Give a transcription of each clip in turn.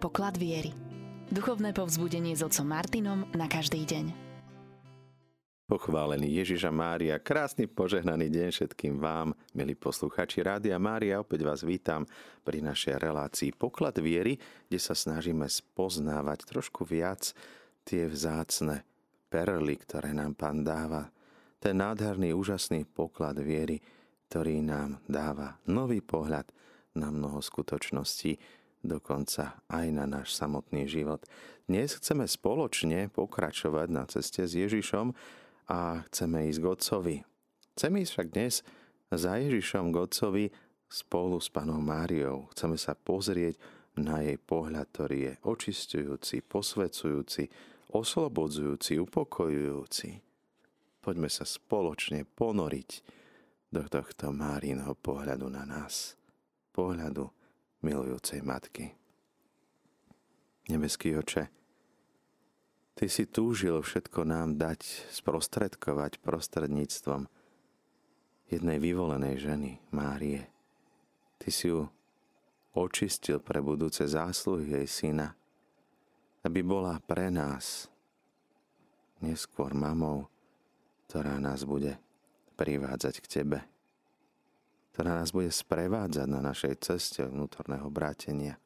Poklad viery. Duchovné povzbudenie s otcom Martinom na každý deň. Pochválený Ježiša Mária, krásny požehnaný deň všetkým vám, milí posluchači Rádia Mária. Opäť vás vítam pri našej relácii Poklad viery, kde sa snažíme spoznávať trošku viac tie vzácne perly, ktoré nám Pán dáva. Ten nádherný, úžasný poklad viery, ktorý nám dáva nový pohľad na mnoho skutočností, dokonca aj na náš samotný život. Dnes chceme spoločne pokračovať na ceste s Ježišom a chceme ísť k Otcovi. Chceme ísť však dnes za Ježišom k Otcovi spolu s Panou Máriou. Chceme sa pozrieť na jej pohľad, ktorý je očistujúci, posvecujúci, oslobodzujúci, upokojujúci. Poďme sa spoločne ponoriť do tohto Márinho pohľadu na nás. Pohľadu milujúcej matky. Nebeský oče, Ty si túžil všetko nám dať, sprostredkovať prostredníctvom jednej vyvolenej ženy, Márie. Ty si ju očistil pre budúce zásluhy jej syna, aby bola pre nás neskôr mamou, ktorá nás bude privádzať k Tebe ktorá nás bude sprevádzať na našej ceste vnútorného brátenia.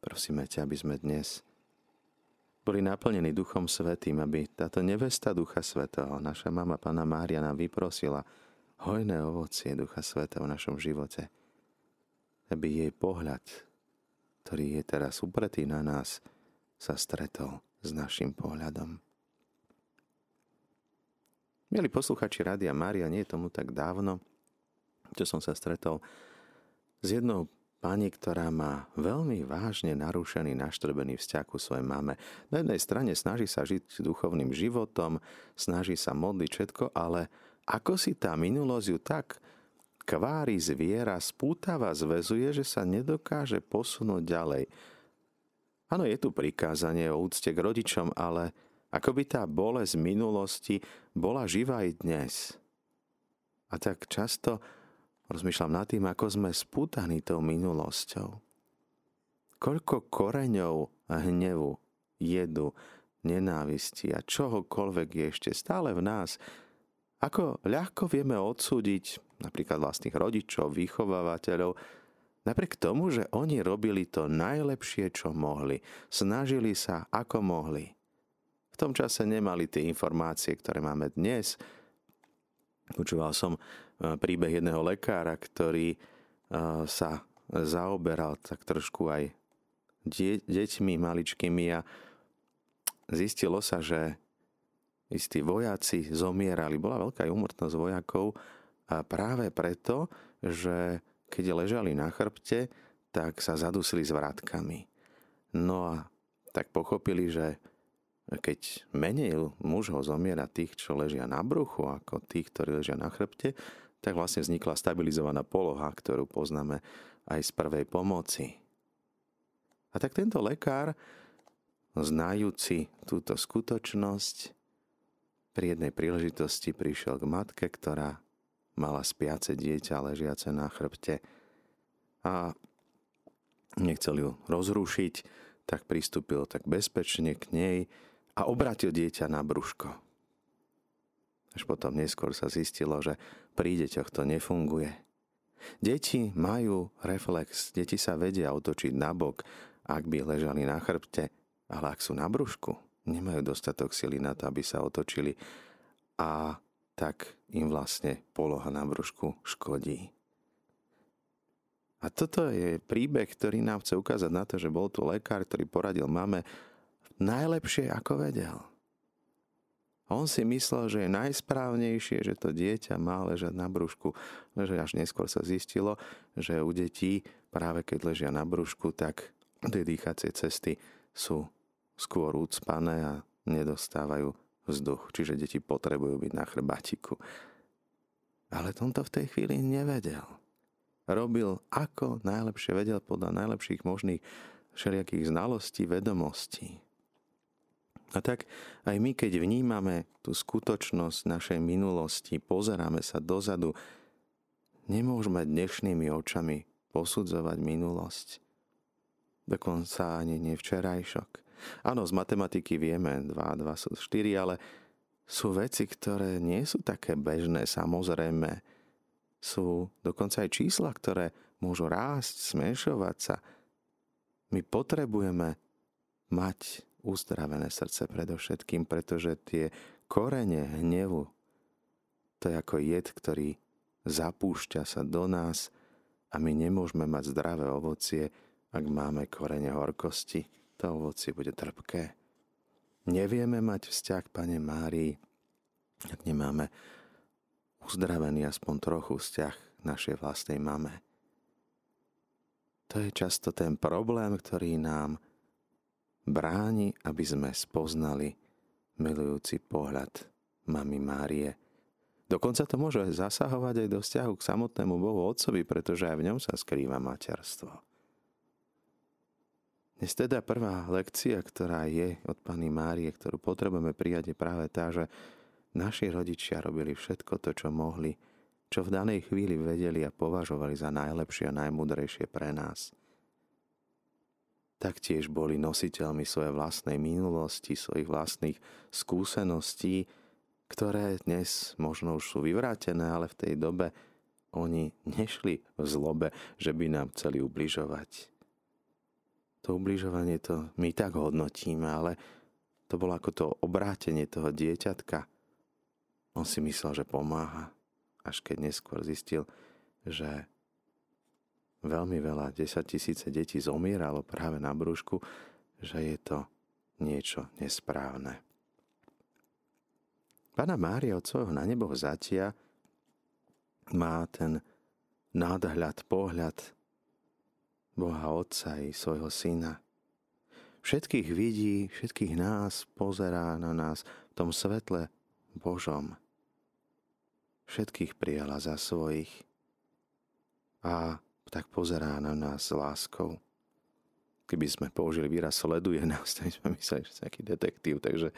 Prosíme ťa, aby sme dnes boli naplnení Duchom Svetým, aby táto nevesta Ducha Svetého, naša mama Pána Mária nám vyprosila hojné ovocie Ducha Svetého v našom živote. Aby jej pohľad, ktorý je teraz upretý na nás, sa stretol s našim pohľadom. Milí posluchači Rádia Mária, nie je tomu tak dávno, čo som sa stretol s jednou pani, ktorá má veľmi vážne narušený, naštrbený vzťah ku svojej mame. Na jednej strane snaží sa žiť duchovným životom, snaží sa modliť všetko, ale ako si tá minulosť ju tak kvári zviera, spútava, zväzuje, že sa nedokáže posunúť ďalej. Áno, je tu prikázanie o úcte k rodičom, ale ako by tá bolesť minulosti bola živá aj dnes. A tak často Rozmýšľam nad tým, ako sme spútaní tou minulosťou. Koľko koreňov hnevu, jedu, nenávisti a čohokoľvek je ešte stále v nás, ako ľahko vieme odsúdiť napríklad vlastných rodičov, vychovávateľov, napriek tomu, že oni robili to najlepšie, čo mohli. Snažili sa, ako mohli. V tom čase nemali tie informácie, ktoré máme dnes. Počúval som príbeh jedného lekára, ktorý sa zaoberal tak trošku aj deťmi maličkými a zistilo sa, že istí vojaci zomierali. Bola veľká umrtnosť vojakov a práve preto, že keď ležali na chrbte, tak sa zadusili s vrátkami. No a tak pochopili, že keď menej mužov zomiera tých, čo ležia na bruchu, ako tých, ktorí ležia na chrbte, tak vlastne vznikla stabilizovaná poloha, ktorú poznáme aj z prvej pomoci. A tak tento lekár, znajúci túto skutočnosť, pri jednej príležitosti prišiel k matke, ktorá mala spiace dieťa ležiace na chrbte a nechcel ju rozrušiť, tak pristúpil tak bezpečne k nej a obratil dieťa na brúško. Až potom neskôr sa zistilo, že pri deťoch to nefunguje. Deti majú reflex, deti sa vedia otočiť na bok, ak by ležali na chrbte, ale ak sú na brúšku, nemajú dostatok sily na to, aby sa otočili a tak im vlastne poloha na brúšku škodí. A toto je príbeh, ktorý nám chce ukázať na to, že bol tu lekár, ktorý poradil mame najlepšie, ako vedel. On si myslel, že je najsprávnejšie, že to dieťa má ležať na brúšku. Že až neskôr sa zistilo, že u detí práve keď ležia na brúšku, tak tie dýchacie cesty sú skôr ucpané a nedostávajú vzduch. Čiže deti potrebujú byť na chrbatiku. Ale tomto v tej chvíli nevedel. Robil ako najlepšie vedel podľa najlepších možných všelijakých znalostí, vedomostí. A tak aj my, keď vnímame tú skutočnosť našej minulosti, pozeráme sa dozadu, nemôžeme dnešnými očami posudzovať minulosť. Dokonca ani nie včerajšok. Áno, z matematiky vieme, 2 2 sú 4, ale sú veci, ktoré nie sú také bežné, samozrejme. Sú dokonca aj čísla, ktoré môžu rásť, zmenšovať sa. My potrebujeme mať uzdravené srdce predovšetkým, pretože tie korene hnevu, to je ako jed, ktorý zapúšťa sa do nás a my nemôžeme mať zdravé ovocie, ak máme korene horkosti. To ovocie bude trpké. Nevieme mať vzťah, Pane Márii, ak nemáme uzdravený aspoň trochu vzťah našej vlastnej mame. To je často ten problém, ktorý nám bráni, aby sme spoznali milujúci pohľad mami Márie. Dokonca to môže zasahovať aj do vzťahu k samotnému Bohu Otcovi, pretože aj v ňom sa skrýva materstvo. Dnes teda prvá lekcia, ktorá je od Pany Márie, ktorú potrebujeme prijať, je práve tá, že naši rodičia robili všetko to, čo mohli, čo v danej chvíli vedeli a považovali za najlepšie a najmudrejšie pre nás – taktiež boli nositeľmi svojej vlastnej minulosti, svojich vlastných skúseností, ktoré dnes možno už sú vyvrátené, ale v tej dobe oni nešli v zlobe, že by nám chceli ubližovať. To ubližovanie to my tak hodnotíme, ale to bolo ako to obrátenie toho dieťatka. On si myslel, že pomáha, až keď neskôr zistil, že veľmi veľa, 10 tisíce detí zomieralo práve na brúšku, že je to niečo nesprávne. Pana Mária od svojho na nebo vzatia má ten nádhľad, pohľad Boha Otca i svojho Syna. Všetkých vidí, všetkých nás pozerá na nás v tom svetle Božom. Všetkých prijala za svojich. A tak pozerá na nás s láskou. Keby sme použili výraz sleduje nás, tak sme mysleli, že nejaký detektív, takže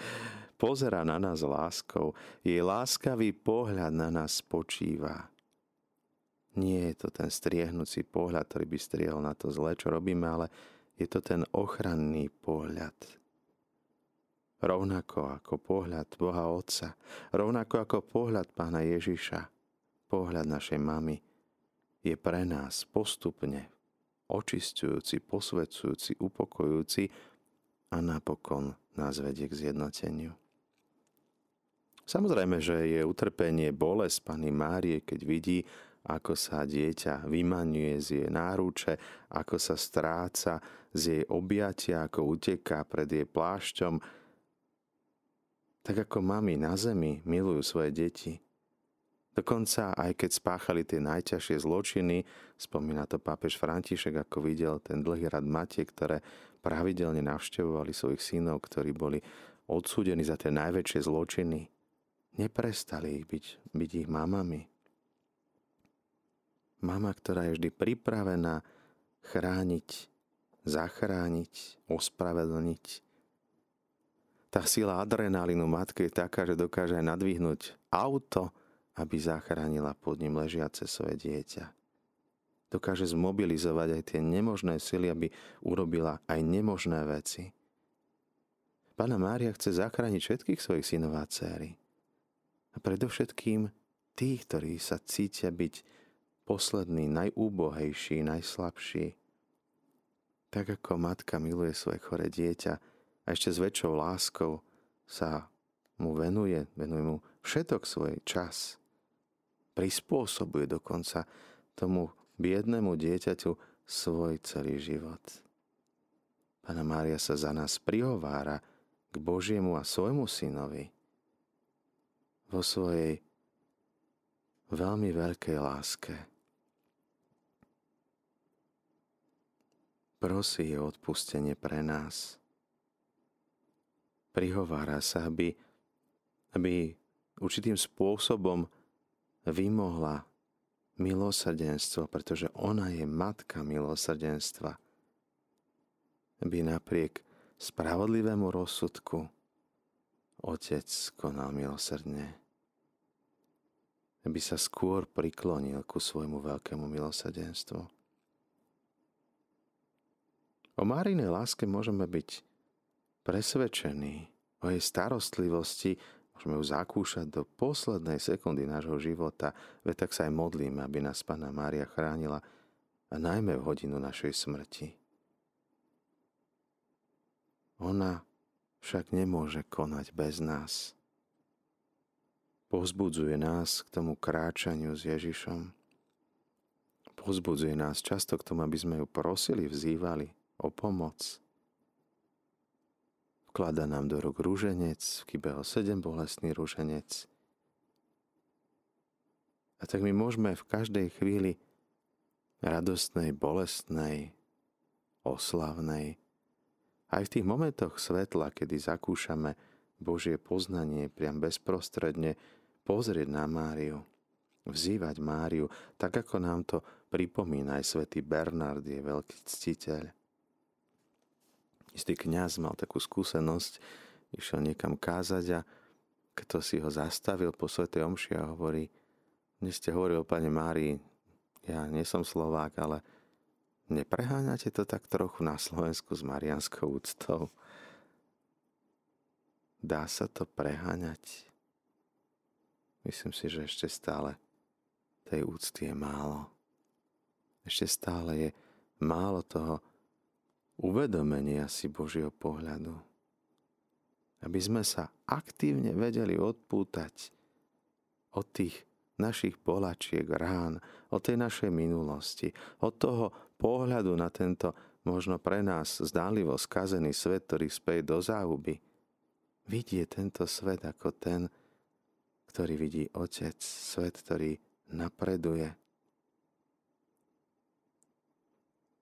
pozerá na nás láskou. Jej láskavý pohľad na nás spočíva. Nie je to ten striehnúci pohľad, ktorý by striehol na to zle, čo robíme, ale je to ten ochranný pohľad. Rovnako ako pohľad Boha Otca, rovnako ako pohľad Pána Ježiša, pohľad našej mamy, je pre nás postupne očistujúci, posvedzujúci, upokojujúci a napokon nás vedie k zjednoteniu. Samozrejme, že je utrpenie bolesť Pany Márie, keď vidí, ako sa dieťa vymaňuje z jej náruče, ako sa stráca z jej objatia, ako uteká pred jej plášťom. Tak ako mami na zemi milujú svoje deti, Dokonca aj keď spáchali tie najťažšie zločiny, spomína to pápež František, ako videl ten dlhý rad matiek, ktoré pravidelne navštevovali svojich synov, ktorí boli odsúdení za tie najväčšie zločiny. Neprestali ich byť, byť ich mamami. Mama, ktorá je vždy pripravená chrániť, zachrániť, ospravedlniť. Tá sila adrenalínu matky je taká, že dokáže aj nadvihnúť auto, aby zachránila pod ním ležiace svoje dieťa. Dokáže zmobilizovať aj tie nemožné sily, aby urobila aj nemožné veci. Pána Mária chce zachrániť všetkých svojich synov a céry. A predovšetkým tých, ktorí sa cítia byť posledný, najúbohejší, najslabší. Tak ako matka miluje svoje chore dieťa a ešte s väčšou láskou sa mu venuje, venuje mu všetok svoj čas, prispôsobuje dokonca tomu biednému dieťaťu svoj celý život. Pana Mária sa za nás prihovára k Božiemu a svojmu synovi vo svojej veľmi veľkej láske. Prosí o odpustenie pre nás. Prihovára sa, aby, aby určitým spôsobom vymohla milosrdenstvo, pretože ona je matka milosrdenstva. By napriek spravodlivému rozsudku Otec konal milosrdne. Aby sa skôr priklonil ku svojmu veľkému milosrdenstvu. O Márinej láske môžeme byť presvedčení, o jej starostlivosti, môžeme ju zakúšať do poslednej sekundy nášho života, veď tak sa aj modlíme, aby nás Pána Mária chránila, a najmä v hodinu našej smrti. Ona však nemôže konať bez nás. Pozbudzuje nás k tomu kráčaniu s Ježišom. Pozbudzuje nás často k tomu, aby sme ju prosili, vzývali o pomoc. Vklada nám do rúk rúženec, v kybeho sedem bolestný rúženec. A tak my môžeme v každej chvíli radostnej, bolestnej, oslavnej, aj v tých momentoch svetla, kedy zakúšame Božie poznanie priam bezprostredne, pozrieť na Máriu, vzývať Máriu, tak ako nám to pripomína aj svätý Bernard, je veľký ctiteľ. Istý kňaz mal takú skúsenosť, išiel niekam kázať a kto si ho zastavil po svätej omši a hovorí, dnes ste hovoril o Pane Márii, ja nie som Slovák, ale nepreháňate to tak trochu na Slovensku s marianskou úctou? Dá sa to preháňať? Myslím si, že ešte stále tej úcty je málo. Ešte stále je málo toho uvedomenia si Božieho pohľadu. Aby sme sa aktívne vedeli odpútať od tých našich bolačiek, rán, od tej našej minulosti, od toho pohľadu na tento možno pre nás zdánlivo skazený svet, ktorý späť do záhuby. Vidie tento svet ako ten, ktorý vidí Otec, svet, ktorý napreduje.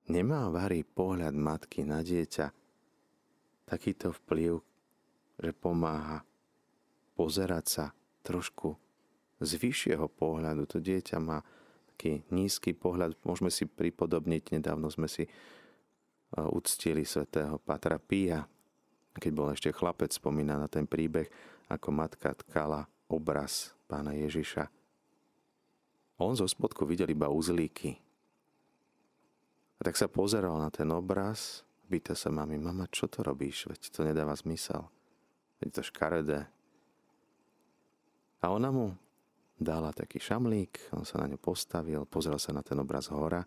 Nemá varí pohľad matky na dieťa takýto vplyv, že pomáha pozerať sa trošku z vyššieho pohľadu. To dieťa má taký nízky pohľad. Môžeme si pripodobniť, nedávno sme si e, uctili svätého Patra Pia, keď bol ešte chlapec, spomína na ten príbeh, ako matka tkala obraz pána Ježiša. On zo spodku videl iba uzlíky. Tak sa pozeral na ten obraz, pýta sa mami, mama, čo to robíš? Veď to nedáva zmysel. Veď to škaredé. A ona mu dala taký šamlík, on sa na ňu postavil, pozrel sa na ten obraz hora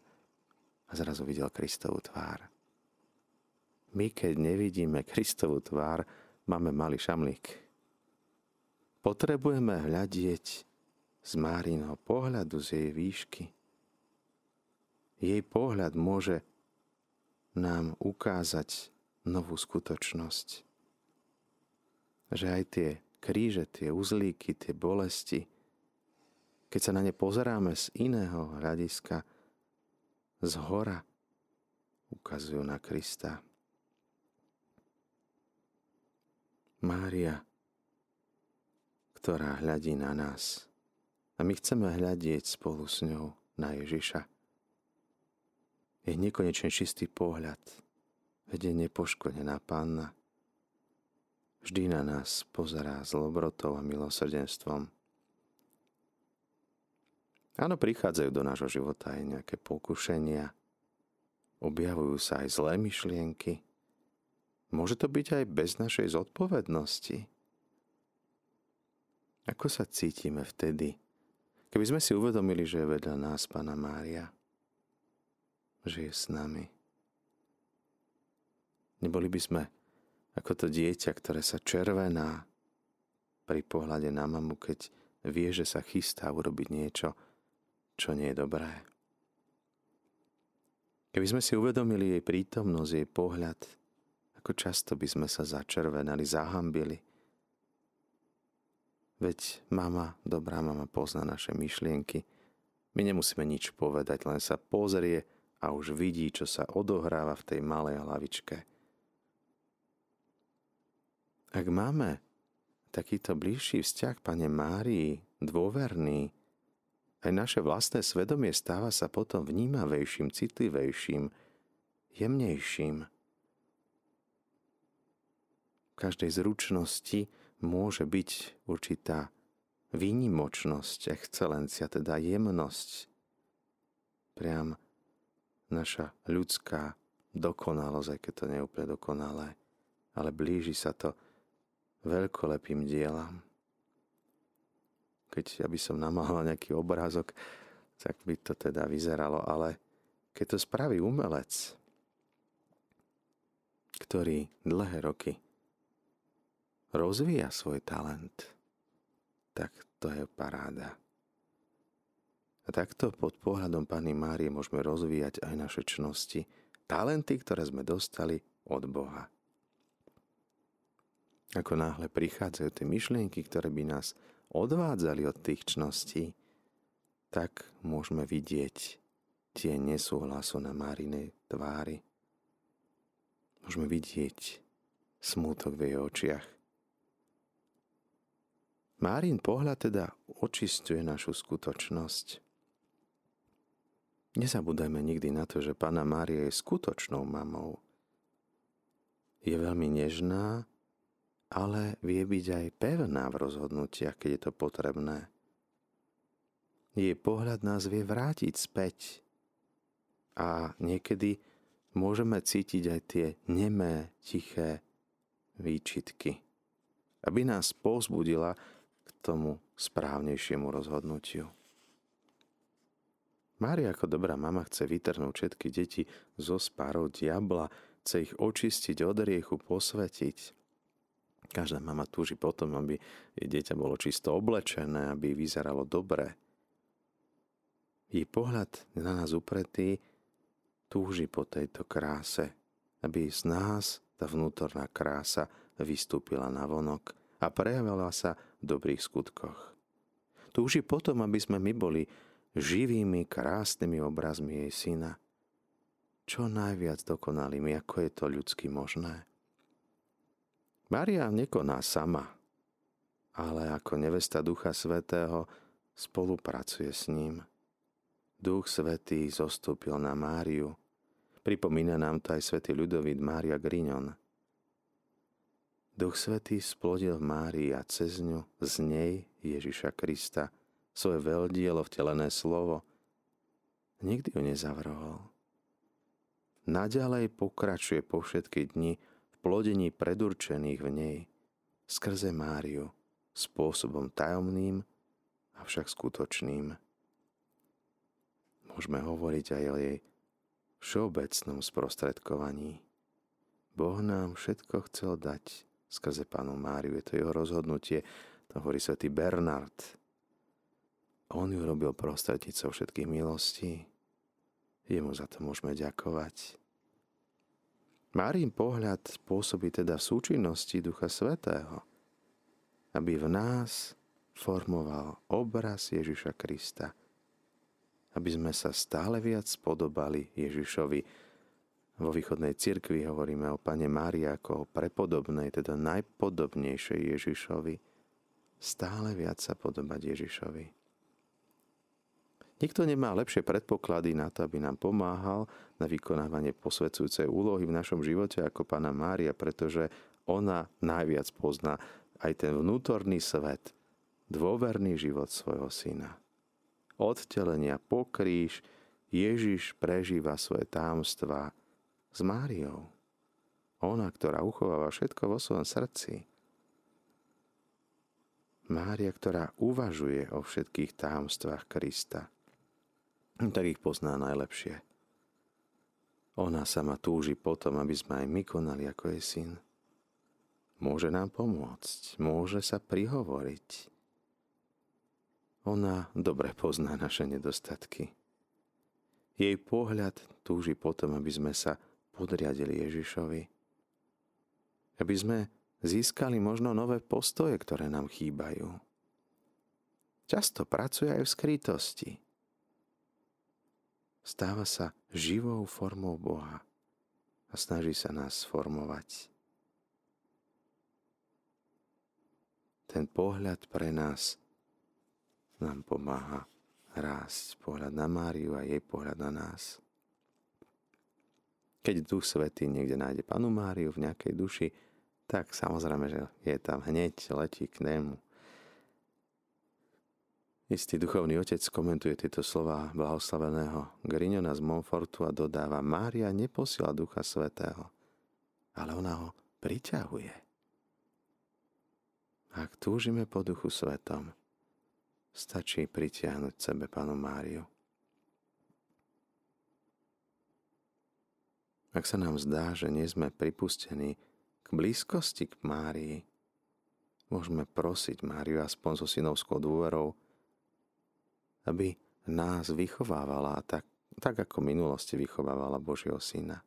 a zrazu videl Kristovú tvár. My, keď nevidíme Kristovú tvár, máme malý šamlík. Potrebujeme hľadieť z Márinho pohľadu, z jej výšky. Jej pohľad môže nám ukázať novú skutočnosť. Že aj tie kríže, tie uzlíky, tie bolesti, keď sa na ne pozeráme z iného hľadiska, z hora, ukazujú na Krista. Mária, ktorá hľadí na nás. A my chceme hľadieť spolu s ňou na Ježiša. Je nekonečne čistý pohľad, vedie nepoškodená panna. Vždy na nás pozerá s lobrotou a milosrdenstvom. Áno, prichádzajú do nášho života aj nejaké pokušenia, objavujú sa aj zlé myšlienky. Môže to byť aj bez našej zodpovednosti. Ako sa cítime vtedy, keby sme si uvedomili, že je vedľa nás Pána Mária, že je s nami? Neboli by sme ako to dieťa, ktoré sa červená pri pohľade na mamu, keď vie, že sa chystá urobiť niečo, čo nie je dobré. Keby sme si uvedomili jej prítomnosť, jej pohľad, ako často by sme sa začervenali, zahambili. Veď mama, dobrá mama, pozná naše myšlienky. My nemusíme nič povedať, len sa pozrie a už vidí, čo sa odohráva v tej malej hlavičke. Ak máme takýto bližší vzťah, pane Márii, dôverný, aj naše vlastné svedomie stáva sa potom vnímavejším, citlivejším, jemnejším. V každej zručnosti môže byť určitá výnimočnosť, excelencia, teda jemnosť. Priam naša ľudská dokonalosť, aj keď to nie je úplne dokonalé, ale blíži sa to veľkolepým dielam. Keď ja by som namaloval nejaký obrázok, tak by to teda vyzeralo, ale keď to spraví umelec, ktorý dlhé roky rozvíja svoj talent, tak to je paráda. A takto pod pohľadom Pani Márie môžeme rozvíjať aj naše čnosti, talenty, ktoré sme dostali od Boha. Ako náhle prichádzajú tie myšlienky, ktoré by nás odvádzali od tých čností, tak môžeme vidieť tie nesúhlasu na Márinej tvári. Môžeme vidieť smútok v jej očiach. Márin pohľad teda očistuje našu skutočnosť. Nezabúdajme nikdy na to, že Pána Mária je skutočnou mamou. Je veľmi nežná ale vie byť aj pevná v rozhodnutiach, keď je to potrebné. Jej pohľad nás vie vrátiť späť a niekedy môžeme cítiť aj tie nemé, tiché výčitky, aby nás povzbudila k tomu správnejšiemu rozhodnutiu. Mária ako dobrá mama chce vytrhnúť všetky deti zo spárov diabla, chce ich očistiť od riechu, posvetiť. Každá mama túži potom, aby jej dieťa bolo čisto oblečené, aby vyzeralo dobre. Jej pohľad na nás upretý túži po tejto kráse, aby z nás tá vnútorná krása vystúpila na vonok a prejavila sa v dobrých skutkoch. Túži potom, aby sme my boli živými, krásnymi obrazmi jej syna. Čo najviac dokonalými, ako je to ľudsky možné. Maria nekoná sama, ale ako nevesta Ducha Svetého spolupracuje s ním. Duch Svetý zostúpil na Máriu. Pripomína nám to aj svätý Ľudovít Mária Grignon. Duch Svetý splodil v Márii a cez ňu, z nej Ježiša Krista, svoje veľdielo vtelené slovo. Nikdy ju nezavrhol. Naďalej pokračuje po všetky dni plodení predurčených v nej skrze Máriu spôsobom tajomným, avšak skutočným. Môžeme hovoriť aj o jej všeobecnom sprostredkovaní. Boh nám všetko chcel dať skrze Pánu Máriu. Je to jeho rozhodnutie, to hovorí svätý Bernard. On ju robil prostrednícou všetkých milostí. Jemu za to môžeme ďakovať. Márin pohľad spôsobí teda v súčinnosti Ducha Svetého, aby v nás formoval obraz Ježiša Krista, aby sme sa stále viac podobali Ježišovi. Vo východnej cirkvi hovoríme o Pane Márii ako o prepodobnej, teda najpodobnejšej Ježišovi. Stále viac sa podobať Ježišovi. Nikto nemá lepšie predpoklady na to, aby nám pomáhal na vykonávanie posvedzujúcej úlohy v našom živote ako Pána Mária, pretože ona najviac pozná aj ten vnútorný svet, dôverný život svojho syna. Od telenia po kríž Ježiš prežíva svoje támstva s Máriou. Ona, ktorá uchováva všetko vo svojom srdci. Mária, ktorá uvažuje o všetkých támstvách Krista – tak ich pozná najlepšie. Ona sama túži potom, aby sme aj my konali ako jej syn. Môže nám pomôcť, môže sa prihovoriť. Ona dobre pozná naše nedostatky. Jej pohľad túži potom, aby sme sa podriadili Ježišovi. Aby sme získali možno nové postoje, ktoré nám chýbajú. Často pracuje aj v skrytosti stáva sa živou formou Boha a snaží sa nás formovať. Ten pohľad pre nás nám pomáha rásť. Pohľad na Máriu a jej pohľad na nás. Keď Duch Svetý niekde nájde Panu Máriu v nejakej duši, tak samozrejme, že je tam hneď, letí k nému. Istý duchovný otec komentuje tieto slova blahoslaveného Grignona z Monfortu a dodáva, Mária neposiela Ducha Svetého, ale ona ho priťahuje. Ak túžime po Duchu Svetom, stačí pritiahnuť sebe Panu Máriu. Ak sa nám zdá, že nie sme pripustení k blízkosti k Márii, môžeme prosiť Máriu aspoň so synovskou dôverou, aby nás vychovávala tak, tak ako v minulosti vychovávala Božieho Syna.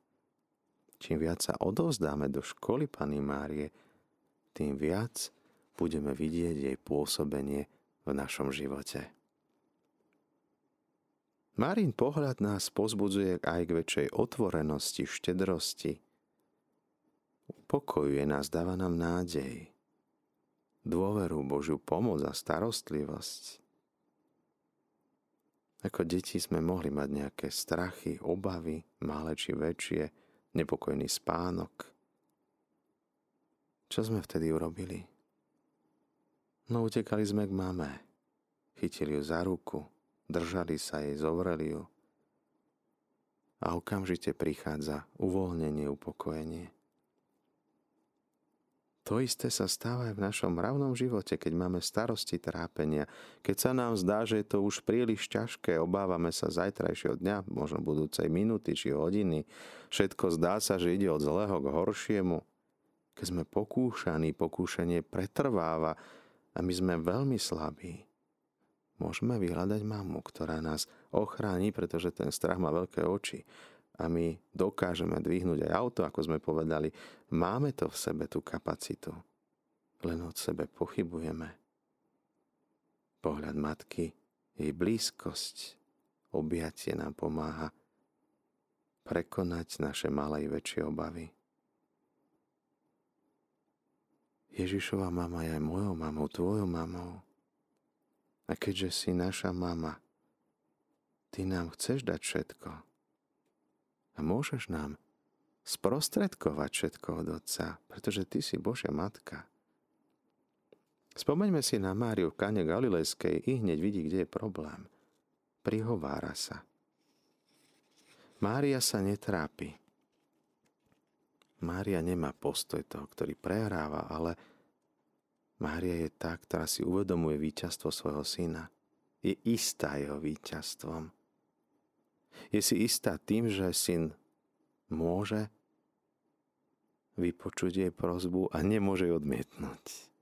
Čím viac sa odovzdáme do školy Pany Márie, tým viac budeme vidieť jej pôsobenie v našom živote. Márin pohľad nás pozbudzuje aj k väčšej otvorenosti, štedrosti. Upokojuje nás, dáva nám nádej, dôveru, Božiu pomoc a starostlivosť. Ako deti sme mohli mať nejaké strachy, obavy, malé či väčšie, nepokojný spánok. Čo sme vtedy urobili? No utekali sme k mame. Chytili ju za ruku, držali sa jej, zovreli ju. A okamžite prichádza uvoľnenie, upokojenie. To isté sa stáva aj v našom mravnom živote, keď máme starosti, trápenia. Keď sa nám zdá, že je to už príliš ťažké, obávame sa zajtrajšieho dňa, možno budúcej minúty či hodiny. Všetko zdá sa, že ide od zlého k horšiemu. Keď sme pokúšaní, pokúšanie pretrváva a my sme veľmi slabí. Môžeme vyhľadať mamu, ktorá nás ochráni, pretože ten strach má veľké oči a my dokážeme dvihnúť aj auto, ako sme povedali, máme to v sebe, tú kapacitu. Len od sebe pochybujeme. Pohľad matky, jej blízkosť, objatie nám pomáha prekonať naše malé i väčšie obavy. Ježišova mama je aj mojou mamou, tvojou mamou. A keďže si naša mama, ty nám chceš dať všetko a môžeš nám sprostredkovať všetko od Otca, pretože Ty si Božia Matka. Spomeňme si na Máriu v Kane Galilejskej i hneď vidí, kde je problém. Prihovára sa. Mária sa netrápi. Mária nemá postoj toho, ktorý prehráva, ale Mária je tá, ktorá si uvedomuje víťazstvo svojho syna. Je istá jeho víťazstvom je si istá tým, že syn môže vypočuť jej prozbu a nemôže ju odmietnúť.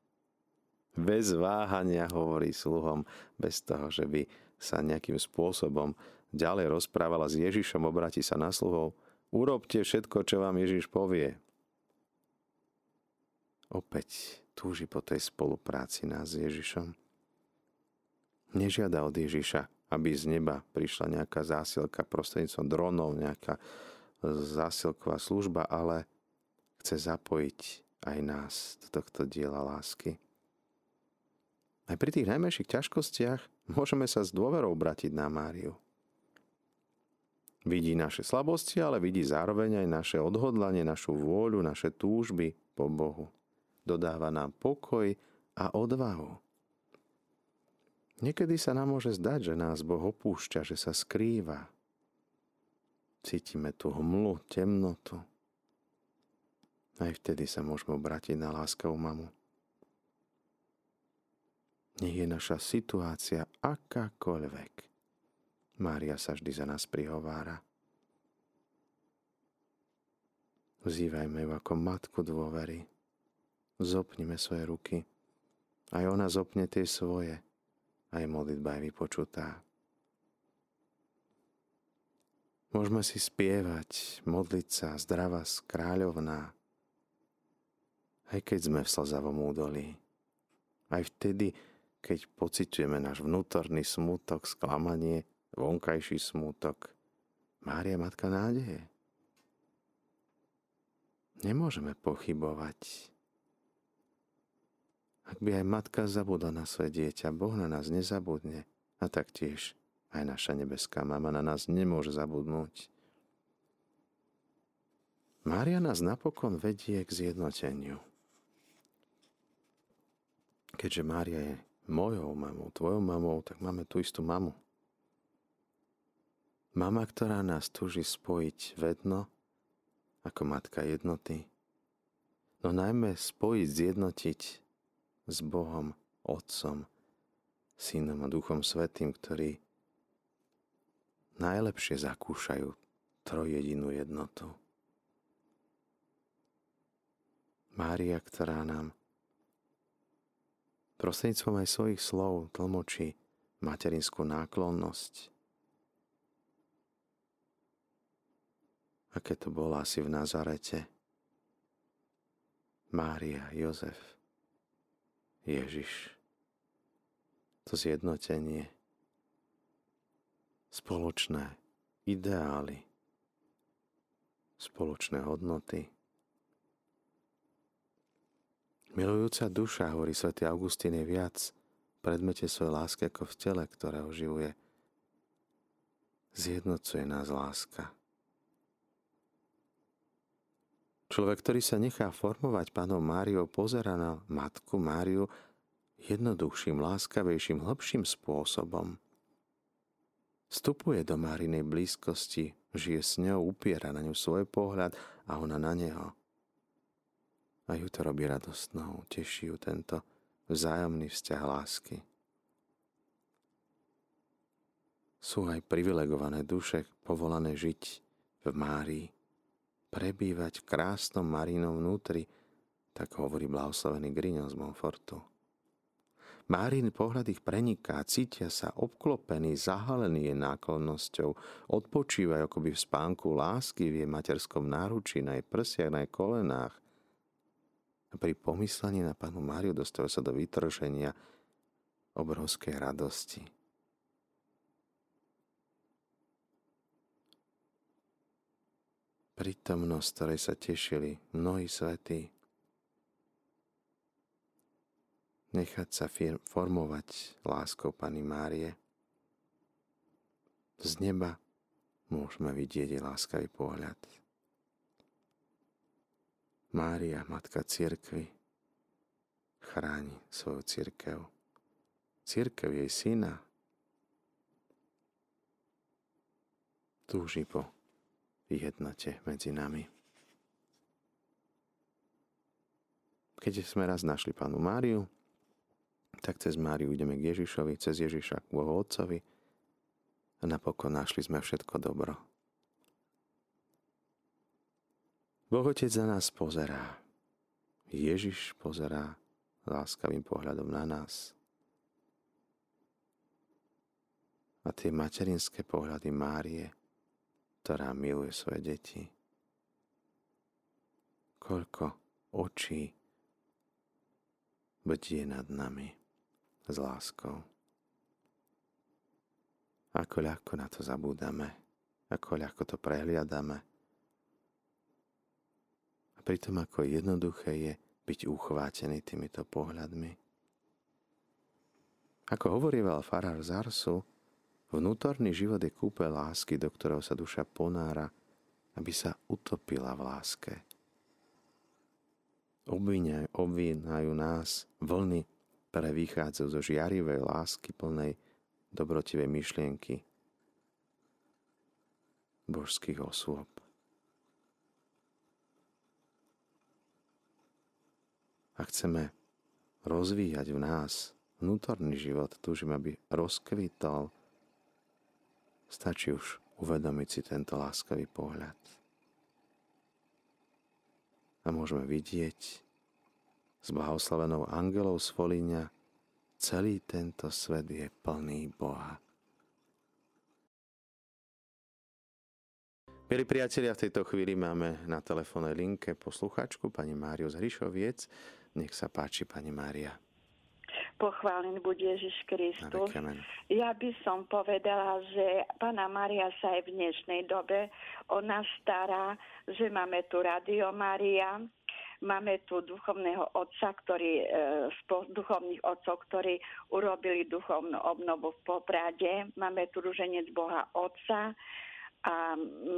Bez váhania hovorí sluhom, bez toho, že by sa nejakým spôsobom ďalej rozprávala s Ježišom, obratí sa na sluhov. Urobte všetko, čo vám Ježiš povie. Opäť túži po tej spolupráci nás s Ježišom. Nežiada od Ježiša, aby z neba prišla nejaká zásilka prostredníctvom dronov, nejaká zásilková služba, ale chce zapojiť aj nás do tohto diela lásky. Aj pri tých najmenších ťažkostiach môžeme sa s dôverou bratiť na Máriu. Vidí naše slabosti, ale vidí zároveň aj naše odhodlanie, našu vôľu, naše túžby po Bohu. Dodáva nám pokoj a odvahu. Niekedy sa nám môže zdať, že nás Boh opúšťa, že sa skrýva. Cítime tú hmlu, temnotu. Aj vtedy sa môžeme obrátiť na láskavú mamu. Nech je naša situácia akákoľvek. Mária sa vždy za nás prihovára. Vzývajme ju ako matku dôvery. Zopnime svoje ruky. Aj ona zopne tie svoje aj modlitba je vypočutá. Môžeme si spievať, modliť sa, zdravá kráľovná, aj keď sme v slzavom údolí. Aj vtedy, keď pociťujeme náš vnútorný smútok, sklamanie, vonkajší smútok. Mária Matka nádeje. Nemôžeme pochybovať ak by aj matka zabudla na svoje dieťa, Boh na nás nezabudne. A taktiež aj naša nebeská mama na nás nemôže zabudnúť. Mária nás napokon vedie k zjednoteniu. Keďže Mária je mojou mamou, tvojou mamou, tak máme tú istú mamu. Mama, ktorá nás túži spojiť vedno, ako matka jednoty, no najmä spojiť, zjednotiť s Bohom, Otcom, Synom a Duchom Svetým, ktorí najlepšie zakúšajú trojedinú jednotu. Mária, ktorá nám prostredníctvom aj svojich slov tlmočí materinskú náklonnosť. Aké to bolo asi v Nazarete. Mária, Jozef, Ježiš. To zjednotenie. Spoločné ideály. Spoločné hodnoty Milujúca duša, hovorí svätý Augustín, je viac predmete svojej lásky ako v tele, ktoré oživuje. Zjednocuje nás láska. Človek, ktorý sa nechá formovať pánom Máriou, pozera na matku Máriu jednoduchším, láskavejším, hlbším spôsobom. Vstupuje do Márinej blízkosti, žije s ňou, upiera na ňu svoj pohľad a ona na neho. A ju to robí radostnou, teší ju tento vzájomný vzťah lásky. Sú aj privilegované duše povolané žiť v Márii, prebývať v krásnom Marínom vnútri, tak hovorí blahoslavený Grignon z Monfortu. Márin pohľad ich preniká, cítia sa obklopení, zahalení jej náklonnosťou, odpočívajú akoby v spánku lásky v jej materskom náručí, na jej prsiach, na jej kolenách – a pri pomyslení na Pánu Máriu dostáva sa do vytrženia obrovskej radosti. Prítomnosť, ktorej sa tešili mnohí svetí, nechať sa formovať láskou Pany Márie. Z neba môžeme vidieť láskavý pohľad. Mária, Matka Církvy, chráni svoju církev. Církev jej syna túži po jednote medzi nami. Keď sme raz našli pánu Máriu, tak cez Máriu ideme k Ježišovi, cez Ježiša k Bohu Otcovi a napokon našli sme všetko dobro. Boh Otec za nás pozerá. Ježiš pozerá láskavým pohľadom na nás. A tie materinské pohľady Márie, ktorá miluje svoje deti. Koľko očí bdie nad nami s láskou. Ako ľahko na to zabúdame, ako ľahko to prehliadame a pritom ako jednoduché je byť uchvátený týmito pohľadmi. Ako hovorieval farár Zarsu, vnútorný život je kúpe lásky, do ktorého sa duša ponára, aby sa utopila v láske. Obvínajú, obvínajú nás vlny, ktoré vychádzajú zo žiarivej lásky plnej dobrotivej myšlienky božských osôb. a chceme rozvíjať v nás vnútorný život, túžim, aby rozkvitol, stačí už uvedomiť si tento láskavý pohľad. A môžeme vidieť s blahoslavenou angelou z Folíňa, celý tento svet je plný Boha. Milí priatelia, v tejto chvíli máme na telefónnej linke posluchačku pani Máriu z Hrišoviec. Nech sa páči, pani Mária. Pochválený buď Ježiš Kristus. Ja by som povedala, že Pana Maria sa aj v dnešnej dobe o nás stará, že máme tu Radio Maria, máme tu duchovného otca, ktorý, e, duchovných otcov, ktorí urobili duchovnú obnovu v Poprade. Máme tu ruženec Boha Otca, a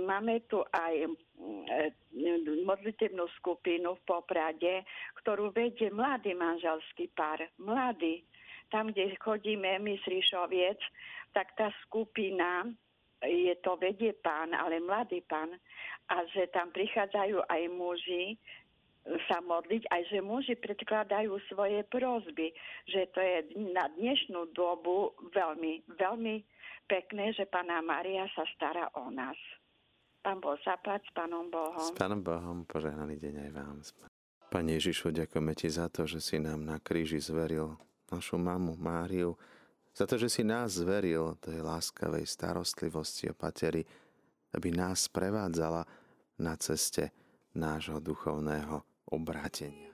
máme tu aj mm, modlitebnú skupinu v Poprade, ktorú vedie mladý manželský pár. Mladý. tam, kde chodíme my z Ríšoviec, tak tá skupina, je to vedie pán, ale mladý pán, a že tam prichádzajú aj muži sa modliť, aj že muži predkladajú svoje prozby, že to je na dnešnú dobu veľmi, veľmi pekné, že Pána Maria sa stará o nás. Pán Boh zapať s Pánom Bohom. S Pánom Bohom, požehnaný deň aj vám. Pane Ježišu, ďakujeme Ti za to, že si nám na kríži zveril našu mamu Máriu, za to, že si nás zveril tej láskavej starostlivosti o pateri, aby nás prevádzala na ceste nášho duchovného obrátenia.